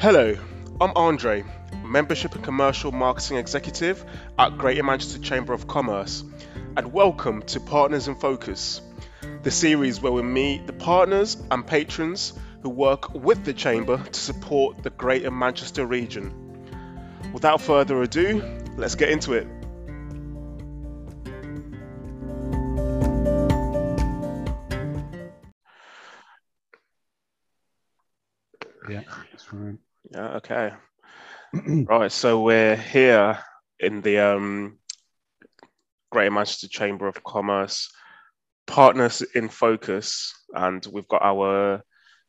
Hello, I'm Andre, Membership and Commercial Marketing Executive at Greater Manchester Chamber of Commerce, and welcome to Partners in Focus, the series where we meet the partners and patrons who work with the Chamber to support the Greater Manchester region. Without further ado, let's get into it. Yeah, that's fine. Yeah, okay. right, so we're here in the um, Greater Manchester Chamber of Commerce, partners in focus, and we've got our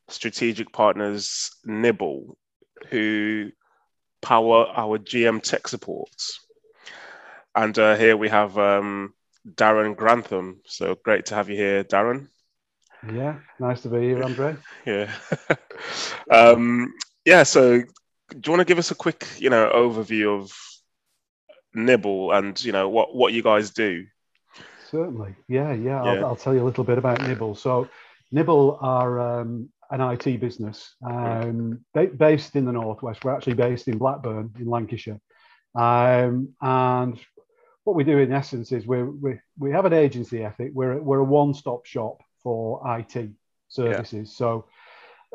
strategic partners, Nibble, who power our GM tech supports. And uh, here we have um, Darren Grantham. So great to have you here, Darren. Yeah, nice to be here, Andre. Yeah. um, yeah, so do you want to give us a quick, you know, overview of Nibble and, you know, what, what you guys do? Certainly. Yeah, yeah. I'll, I'll tell you a little bit about Nibble. So Nibble are um, an IT business um, ba- based in the Northwest. We're actually based in Blackburn in Lancashire. Um, and what we do in essence is we we we have an agency ethic. We're, we're a one-stop shop for IT services. Yeah. So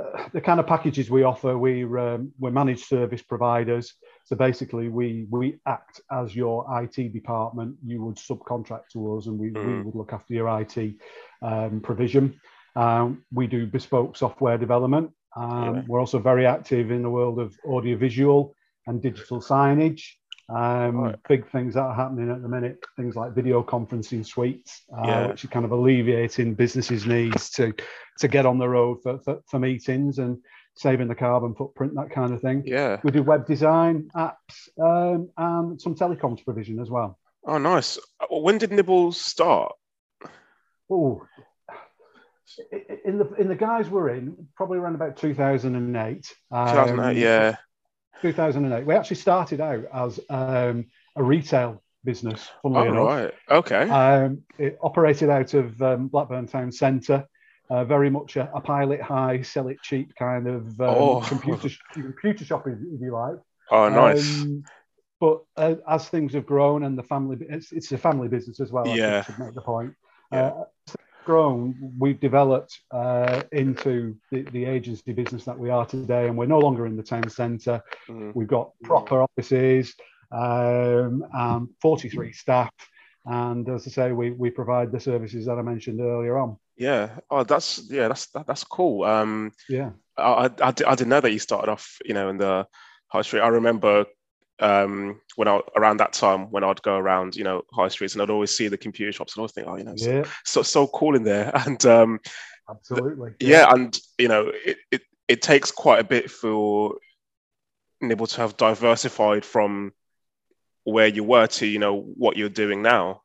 uh, the kind of packages we offer, we um, we're managed service providers. So basically, we we act as your IT department. You would subcontract to us, and we, mm. we would look after your IT um, provision. Um, we do bespoke software development. Um, yeah. We're also very active in the world of audiovisual and digital signage. Um, right. Big things that are happening at the minute, things like video conferencing suites, uh, yeah. which are kind of alleviating businesses' needs to to get on the road for, for, for, meetings and saving the carbon footprint, that kind of thing. Yeah. We do web design, apps, um, and some telecoms provision as well. Oh, nice. When did Nibbles start? Oh, in the in the guys we're in, probably around about 2008. 2008, um, yeah. 2008. We actually started out as um, a retail business, funnily oh, enough. Right. Okay. Um, it operated out of um, Blackburn Town Centre. Uh, very much a, a, pilot high, sell it cheap kind of um, oh. computer computer shopping, if you like. Oh, nice. Um, but uh, as things have grown and the family, it's, it's a family business as well. Yeah. I should make the point. Yeah. Uh, grown, we've developed uh, into the, the, agency business that we are today, and we're no longer in the town centre. Mm. We've got proper offices, um, and 43 staff, and as I say, we, we provide the services that I mentioned earlier on. Yeah. Oh, that's yeah, that's that, that's cool. Um, yeah. I, I, I didn't know that you started off, you know, in the high street. I remember um, when I around that time when I'd go around, you know, high streets and I'd always see the computer shops and I always think, oh, you know, yeah. so, so, so cool in there. And um, absolutely, yeah. yeah. and you know, it, it it takes quite a bit for Nibble to have diversified from where you were to you know what you're doing now.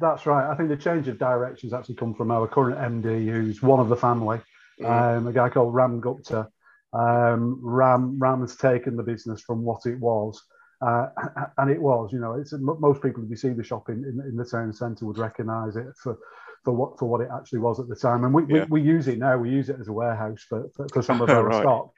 That's right. I think the change of directions actually come from our current MD, who's one of the family, mm. um, a guy called Ram Gupta. Um, Ram Ram has taken the business from what it was uh, and it was, you know, it's most people if you see the shop in, in, in the town centre would recognise it for for what for what it actually was at the time. And we, yeah. we, we, use it now. We use it as a warehouse for, for, for some of our right. stock.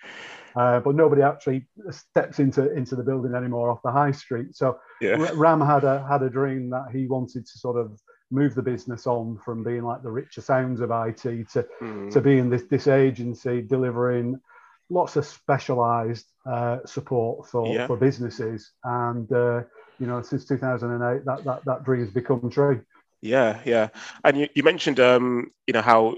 Uh, but nobody actually steps into into the building anymore off the high street. So yeah. Ram had a had a dream that he wanted to sort of move the business on from being like the Richer Sounds of IT to mm. to being this this agency delivering lots of specialized uh, support for, yeah. for businesses. And, uh, you know, since 2008, that, that, that dream has become true. Yeah, yeah. And you, you mentioned, um, you know, how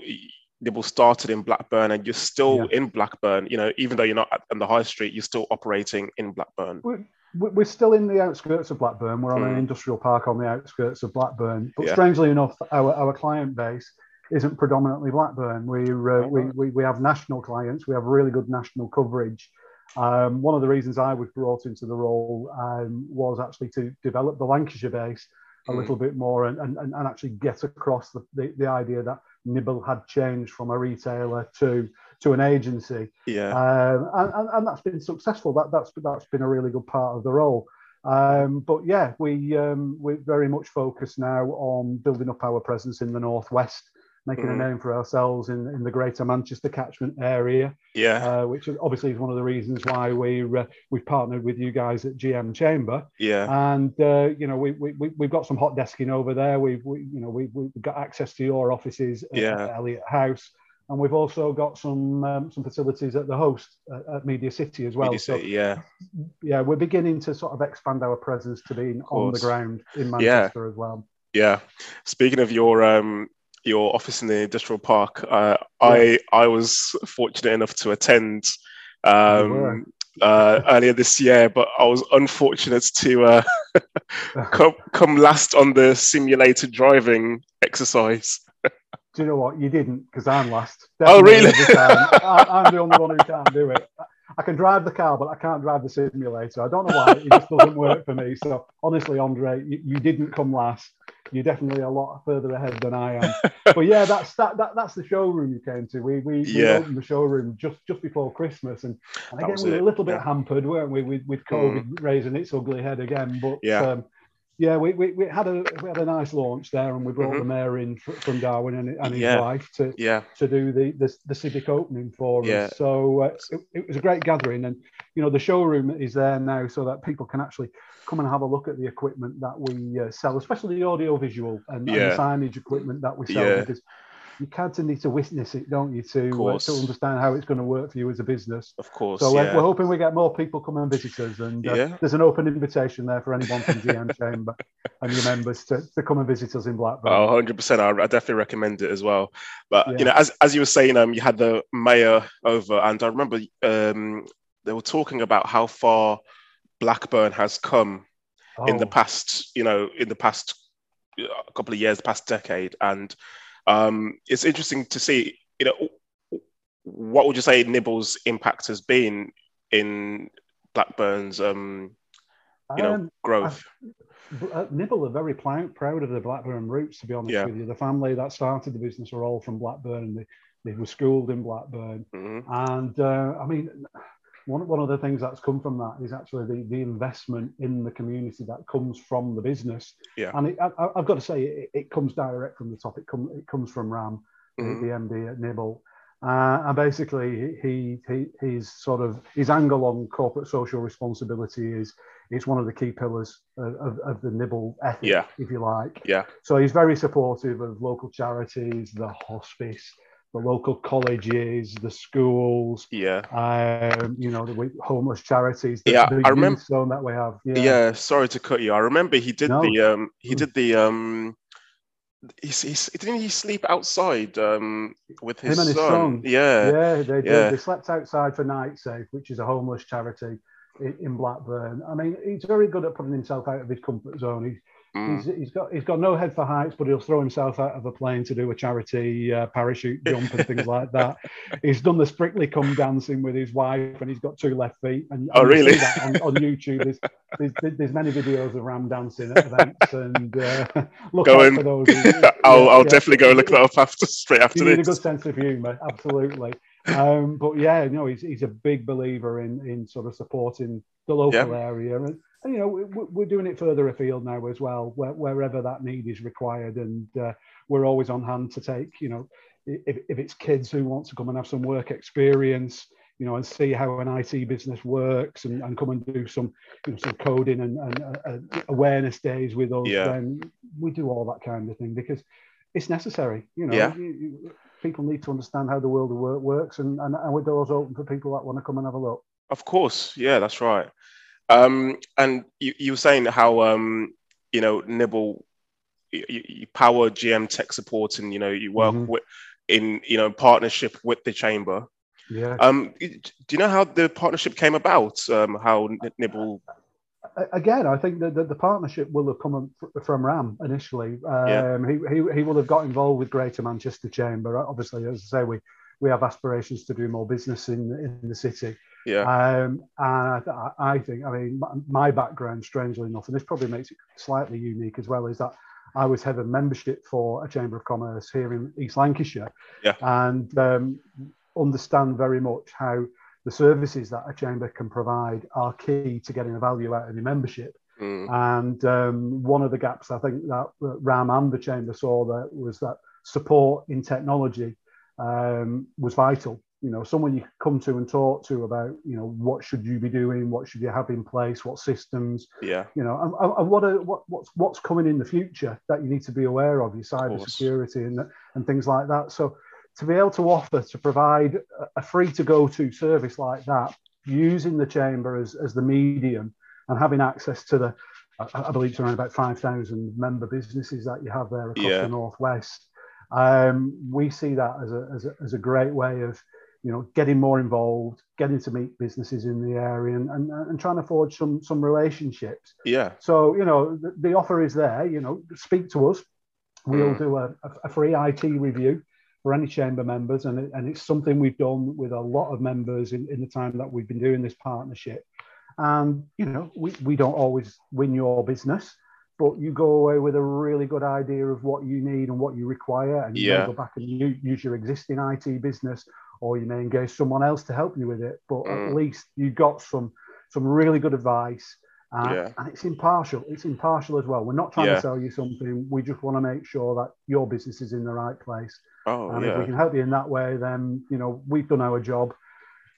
Nibble started in Blackburn and you're still yeah. in Blackburn, you know, even though you're not on the high street, you're still operating in Blackburn. We're, we're still in the outskirts of Blackburn. We're on mm. an industrial park on the outskirts of Blackburn. But yeah. strangely enough, our, our client base isn't predominantly Blackburn. We, uh, we, we, we have national clients. We have really good national coverage. Um, one of the reasons I was brought into the role um, was actually to develop the Lancashire base a mm. little bit more and, and, and actually get across the, the, the, idea that Nibble had changed from a retailer to to an agency. Yeah. Um, and, and, and, that's been successful. That, that's, that's been a really good part of the role. Um, but yeah, we um, we're very much focused now on building up our presence in the northwest making mm. a name for ourselves in, in the Greater Manchester catchment area. Yeah, uh, which obviously is one of the reasons why we uh, we've partnered with you guys at GM Chamber. Yeah, and uh, you know we, we we've got some hot desking over there. We've we, you know we we've got access to your offices at, yeah. at Elliott House. And we've also got some um, some facilities at the host at, at Media City as well. Media so, City, yeah, yeah, we're beginning to sort of expand our presence to being on the ground in Manchester yeah. as well. Yeah. Speaking of your um, your office in the industrial park. Uh, yeah. I I was fortunate enough to attend um, uh, earlier this year, but I was unfortunate to uh, come come last on the simulated driving exercise. Do you know what? You didn't because I'm last. oh, really? I, am the only one who can't do it. I can drive the car, but I can't drive the simulator. I don't know why. It just doesn't work for me. So honestly, Andre, you, you didn't come last you're definitely a lot further ahead than I am. but yeah, that's that, that that's the showroom you came to. We we, we opened the showroom just just before Christmas, and, and again we were a little bit yeah. hampered, weren't we, with with COVID mm. raising its ugly head again. But yeah. Um, yeah, we, we, we, had a we had a nice launch there, and we brought mm-hmm. the mayor in from Darwen and, and his yeah. wife to yeah. to do the, the, the civic opening for yeah. us. So uh, it, it, was a great gathering, and you know the showroom is there now, so that people can actually come and have a look at the equipment that we uh, sell, especially the audio visual and, and, the signage equipment that we sell, because you kind of need to witness it, don't you, to uh, to understand how it's going to work for you as a business. Of course. So uh, yeah. we're hoping we get more people come and visit us, and uh, yeah. there's an open invitation there for anyone from GM Chamber and your members to, to come and visit us in Blackburn. Oh, 100 percent. I definitely recommend it as well. But yeah. you know, as as you were saying, um, you had the mayor over, and I remember um, they were talking about how far Blackburn has come oh. in the oh. past, you know, in the past uh, couple of years, past decade, and um, it's interesting to see, you know, what would you say Nibble's impact has been in Blackburn's, um, you know, um, growth? I, uh, Nibble are very proud, proud of the Blackburn roots, to be honest yeah. with you. The family that started the business are all from Blackburn. They, they were schooled in Blackburn. Mm-hmm. And uh, I mean, one, one of the things that's come from that is actually the, the investment in the community that comes from the business. Yeah. And it, I, have got to say, it, it, comes direct from the top. It, come, it comes from Ram, mm-hmm. the, MD at Nibble. Uh, and basically, he, he his sort of his angle on corporate social responsibility is it's one of the key pillars of, of, of the Nibble ethic, yeah. if you like. Yeah. So he's very supportive of local charities, the hospice, the local colleges, the schools, yeah, um, you know, the homeless charities. The, yeah, the I remember zone that we have. Yeah. yeah. sorry to cut you. I remember he did no. the um, he did the um, he's, he's, didn't he sleep outside um, with his, Him and his son? son. Yeah, yeah, they did. Yeah. They slept outside for Night Safe, which is a homeless charity in, in Blackburn. I mean, he's very good at putting himself out of his comfort zone. He's Mm. He's, he's got he's got no head for heights, but he'll throw himself out of a plane to do a charity uh, parachute jump and things like that. He's done the Strictly Come dancing with his wife, and he's got two left feet. And, oh, really? on, on, YouTube, there's, there's, there's many videos of Ram dancing at events, and uh, look Going. for those. I'll, yeah, I'll yeah. definitely go look that up after straight after this. A good sense of humour, absolutely. um, but yeah, no, he's, he's a big believer in in sort of supporting the local area and and, you know, we're doing it further afield now as well, where, wherever that need is required. And uh, we're always on hand to take, you know, if, if it's kids who want to come and have some work experience, you know, and see how an IT business works and, and come and do some, you know, some coding and, and uh, awareness days with us, yeah. then we do all that kind of thing because it's necessary. You know, yeah. you, you, people need to understand how the world of work works and, and, and with doors open for people that want to come and have a look. Of course. Yeah, that's right. Um, and you, you were saying how um, you know Nibble, you, you, power GM tech support, and you know you work mm-hmm. with in you know partnership with the chamber. Yeah. Um, do you know how the partnership came about? Um, how Nibble? Again, I think that the, the, partnership will have come from Ram initially. Um, yeah. he, he, he will have got involved with Greater Manchester Chamber. Obviously, as I say, we, we have aspirations to do more business in, in the city. Yeah. Um, and I, I, think, I mean, my background, strangely enough, and this probably makes it slightly unique as well, is that I was head of membership for a Chamber of Commerce here in East Lancashire. Yeah. And um, understand very much how the services that a chamber can provide are key to getting a value out of your membership. Mm. And um, one of the gaps I think that Ram and the chamber saw that was that support in technology um, was vital. You know, someone you come to and talk to about, you know, what should you be doing, what should you have in place, what systems, yeah, you know, and, and what, are, what what's what's coming in the future that you need to be aware of, your cyber security and and things like that. So to be able to offer to provide a free to go to service like that, using the chamber as, as the medium and having access to the, I, I believe it's around about 5,000 member businesses that you have there across yeah. the Northwest um, we see that as a, as a, as, a, great way of you know getting more involved getting to meet businesses in the area and, and, and trying to forge some some relationships yeah so you know the, the offer is there you know speak to us we'll mm. do a, a, free IT review for any chamber members and, it, and it's something we've done with a lot of members in, in the time that we've been doing this partnership and you know we, we don't always win your business but you go away with a really good idea of what you need and what you require, and you yeah. go back and you, use your existing IT business, or you may engage someone else to help you with it. But mm. at least you got some some really good advice, uh, yeah. and it's impartial. It's impartial as well. We're not trying yeah. to sell you something. We just want to make sure that your business is in the right place. Oh, and yeah. if we can help you in that way, then you know we've done our job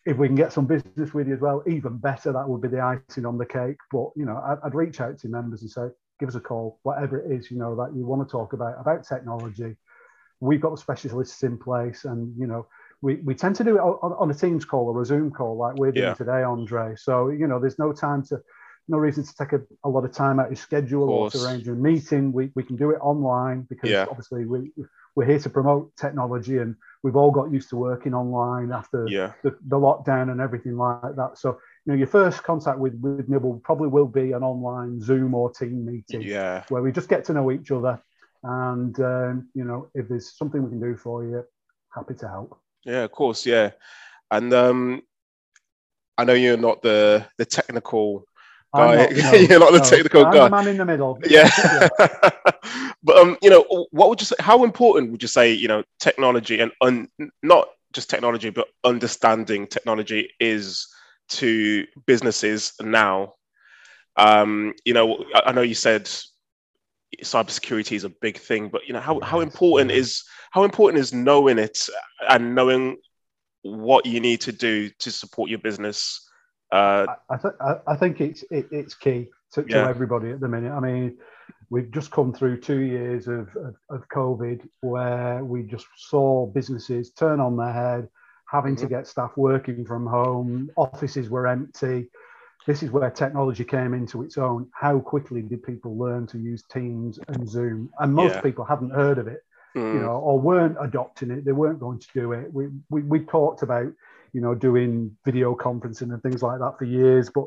if we can get some business with you as well, even better. That would be the icing on the cake. But you know, I'd, I'd, reach out to members and say, give us a call, whatever it is, you know, that you want to talk about, about technology. We've got specialists in place and, you know, we, we tend to do it on, on a Teams call or a Zoom call like we're doing yeah. today, Andre. So, you know, there's no time to, no reason to take a, a lot of time out of your schedule or to arrange a meeting. We, we can do it online because yeah. obviously we, we're here to promote technology and we've all got used to working online after yeah. the, the lockdown and everything like that. So you know, your first contact with, with Nibble probably will be an online Zoom or team meeting yeah. where we just get to know each other. And, um, you know, if there's something we can do for you, happy to help. Yeah, of course. Yeah. And um, I know you're not the, the technical guy. Not, no, you're not the technical I'm guy. The man in the middle. Yeah. but, um, you know, what would you say, how important would you say, you know, technology and un, not just technology, but understanding technology is to businesses now. Um, you know, I, know you said cybersecurity is a big thing, but you know how, how important is how important is knowing it and knowing what you need to do to support your business. Uh, I, th- I think it's it, it's key to, yeah. to, everybody at the minute. I mean, we've just come through two years of, of, of COVID where we just saw businesses turn on their head having mm-hmm. to get staff working from home, offices were empty. This is where technology came into its own. How quickly did people learn to use Teams and Zoom? And most yeah. people hadn't heard of it, mm. you know, or weren't adopting it. They weren't going to do it. We, we, we talked about, you know, doing video conferencing and things like that for years. But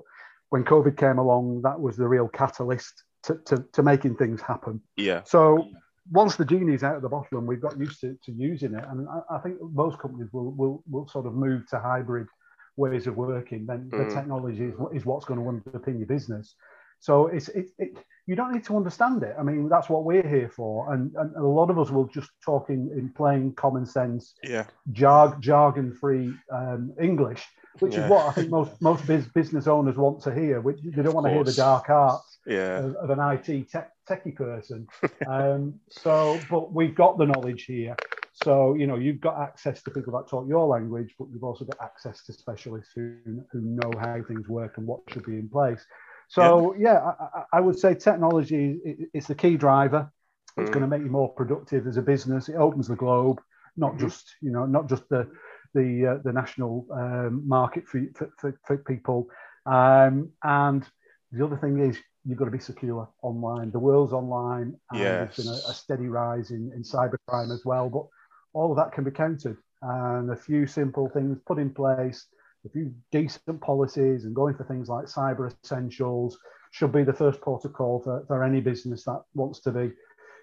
when COVID came along, that was the real catalyst to, to, to making things happen. Yeah. So once the genie's out of the bottle and we've got used to, to using it, and I, I, think most companies will, will will sort of move to hybrid ways of working, then mm. the technology is, is what's going to underpin your business. So it's it, it, you don't need to understand it. I mean, that's what we're here for, and, and a lot of us will just talk in, in plain common sense, yeah, jar, jargon-free um, English, which yeah. is what I think most most business owners want to hear. They don't want to hear the dark arts yeah. of, of, an IT tech, techie person. um, so, but we've got the knowledge here. So, you know, you've got access to people that talk your language, but you've also got access to specialists who, who know how things work and what should be in place. So, yeah, yeah I, I, would say technology is the key driver. It's mm. going to make you more productive as a business. It opens the globe, not mm-hmm. just, you know, not just the the uh, the national um, market for, for, for people. Um, and the other thing is you've got to be secure online. The world's online, and yes. there's been a, a, steady rise in, in cybercrime as well. But all of that can be countered, and a few simple things put in place, a few decent policies, and going for things like cyber essentials should be the first protocol for, for any business that wants to be,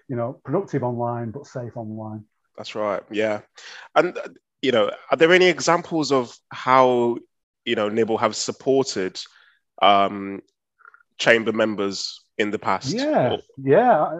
you know, productive online but safe online. That's right. Yeah, and you know, are there any examples of how you know Nibble have supported um, chamber members in the past? Yeah, yeah.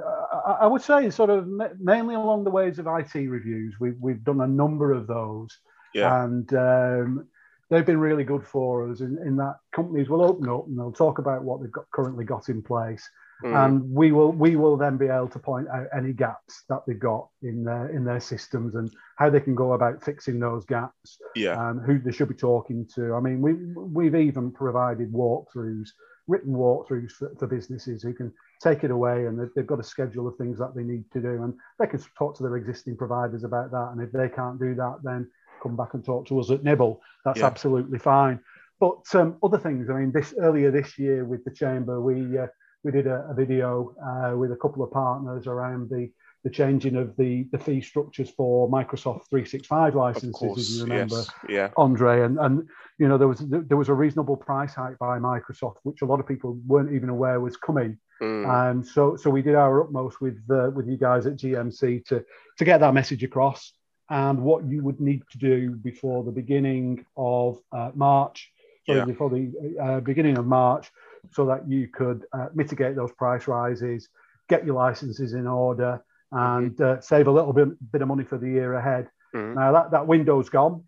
I, would say sort of mainly along the ways of IT reviews. We've we've done a number of those, yeah. and um, they've been really good for us. In, in that companies will open up and they'll talk about what they've got currently got in place, mm. and we will we will then be able to point out any gaps that they've got in their in their systems and how they can go about fixing those gaps. Yeah, and who they should be talking to. I mean, we we've even provided walkthroughs, written walkthroughs for, for businesses who can take it away and they've, they've got a schedule of things that they need to do and they can talk to their existing providers about that. And if they can't do that, then come back and talk to us at Nibble. That's yeah. absolutely fine. But um, other things, I mean, this earlier this year with the chamber, we uh, we did a, a video uh, with a couple of partners around the the changing of the the fee structures for Microsoft 365 licenses, course, if you remember, yes, yeah, Andre, and and you know there was there was a reasonable price hike by Microsoft, which a lot of people weren't even aware was coming. Mm. And so so we did our utmost with uh, with you guys at GMC to to get that message across and what you would need to do before the beginning of uh, March, sorry, yeah. before the uh, beginning of March, so that you could uh, mitigate those price rises, get your licenses in order, and mm-hmm. Uh, save a little bit, bit of money for the year ahead. Mm-hmm. Now that, that window's gone.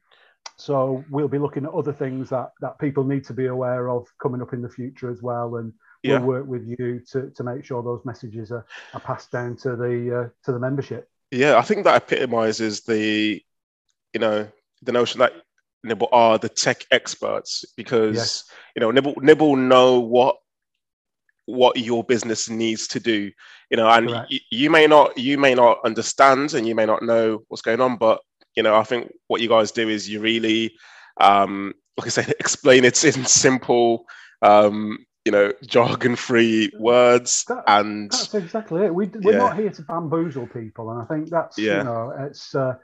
So we'll be looking at other things that, that people need to be aware of coming up in the future as well. And we'll work with you to, to make sure those messages are, are passed down to the uh, to the membership. Yeah, I think that epitomizes the, you know, the notion that Nibble are the tech experts because yes. you know Nibble Nibble know what what your business needs to do you know and y- you may not you may not understand and you may not know what's going on but you know i think what you guys do is you really um like i said explain it in simple um you know, jargon-free words, that, and that's exactly it. We, we're yeah. not here to bamboozle people, and I think that's yeah. you know, it's uh,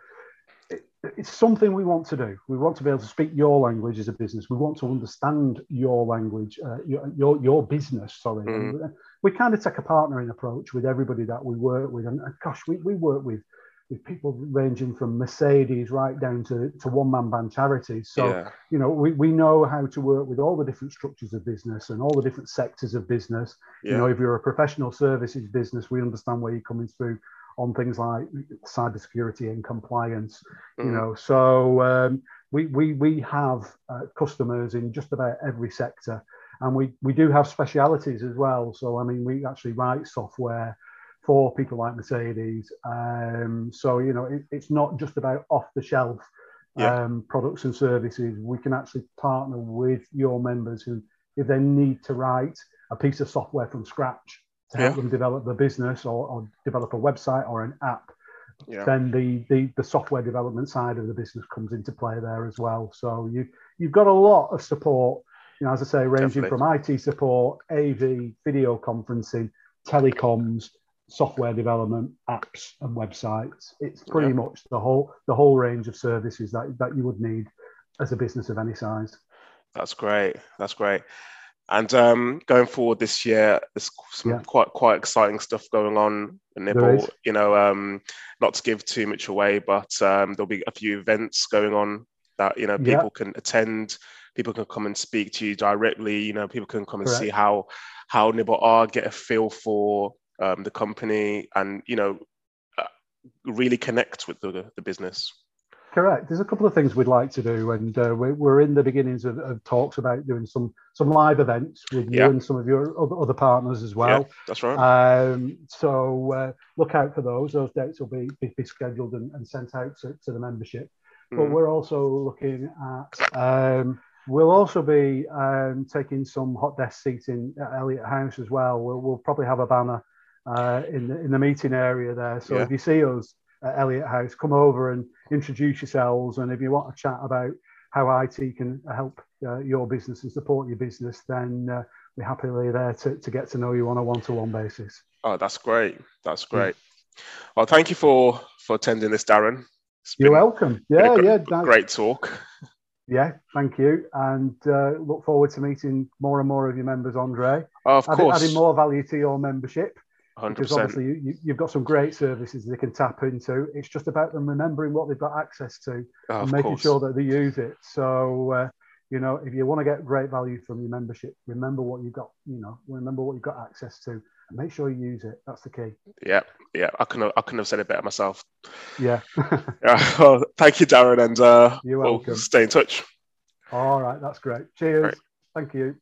it, it's something we want to do. We want to be able to speak your language as a business. We want to understand your language, uh, your, your, your business. Sorry, mm. we kind of take a partnering approach with everybody that we work with, and gosh, we, we work with with people ranging from Mercedes right down to, to one man band charities. So, yeah. you know, we, we know how to work with all the different structures of business and all the different sectors of business. Yeah. You know, if you're a professional services business, we understand where you're coming through on things like cybersecurity and compliance, mm. you know. So um, we, we, we have uh, customers in just about every sector. And we, we do have specialities as well. So, I mean, we actually write software for people like Mercedes. Um, so you know, it, it's not just about off the shelf yeah. um, products and services. We can actually partner with your members who, if they need to write a piece of software from scratch to help them develop the business or, or, develop a website or an app. Yeah. Then the, the the software development side of the business comes into play there as well. So you you've got a lot of support, you know, as I say, ranging Definitely. from IT support, AV, video conferencing, telecoms, software development, apps, and websites. It's pretty yeah. much the whole the whole range of services that that you would need as a business of any size. That's great. That's great. And um, going forward this year, there's some yeah. quite quite exciting stuff going on Nibble. You know, um, not to give too much away, but um, there'll be a few events going on that you know people yeah. can attend. People can come and speak to you directly. You know, people can come and see how how Nibble are, get a feel for um, the company, and you know, uh, really connect with the, the business. Correct. There's a couple of things we'd like to do, and uh, we're, we're in the beginnings of, of, talks about doing some some live events with you and some of your other, other partners as well. Yeah, that's right. Um, so uh, look out for those. Those dates will be be, scheduled and, and, sent out to, to the membership. Mm. But we're also looking at. Um, we'll also be um, taking some hot desk seating at Elliott House as well. We'll, we'll probably have a banner uh, in, the, in the meeting area there. So yeah. if you see us at Elliott House, come over and introduce yourselves. And if you want to chat about how IT can help uh, your business and support your business, then uh, we're happily there to, to get to know you on a one-to-one basis. Oh, that's great. That's great. Yeah. Well, thank you for for attending this, Darren. You're welcome. Yeah, yeah. Great talk. Yeah, thank you, and uh, look forward to meeting more and more of your members, Andre. Oh, of adding, course, adding more value to your membership. 100%. Because obviously you, have got some great services they can tap into. It's just about them remembering what they've got access to oh, and making course. sure that they use it. So, uh, you know, if you want to get great value from your membership, remember what you've got, you know, remember what you've got access to and make sure you use it. That's the key. Yeah. Yeah. I couldn't, I couldn't have said it better myself. Yeah. yeah. Well, thank you, Darren. And uh, You're welcome. We'll stay in touch. All right. That's great. Cheers. Right. Thank you.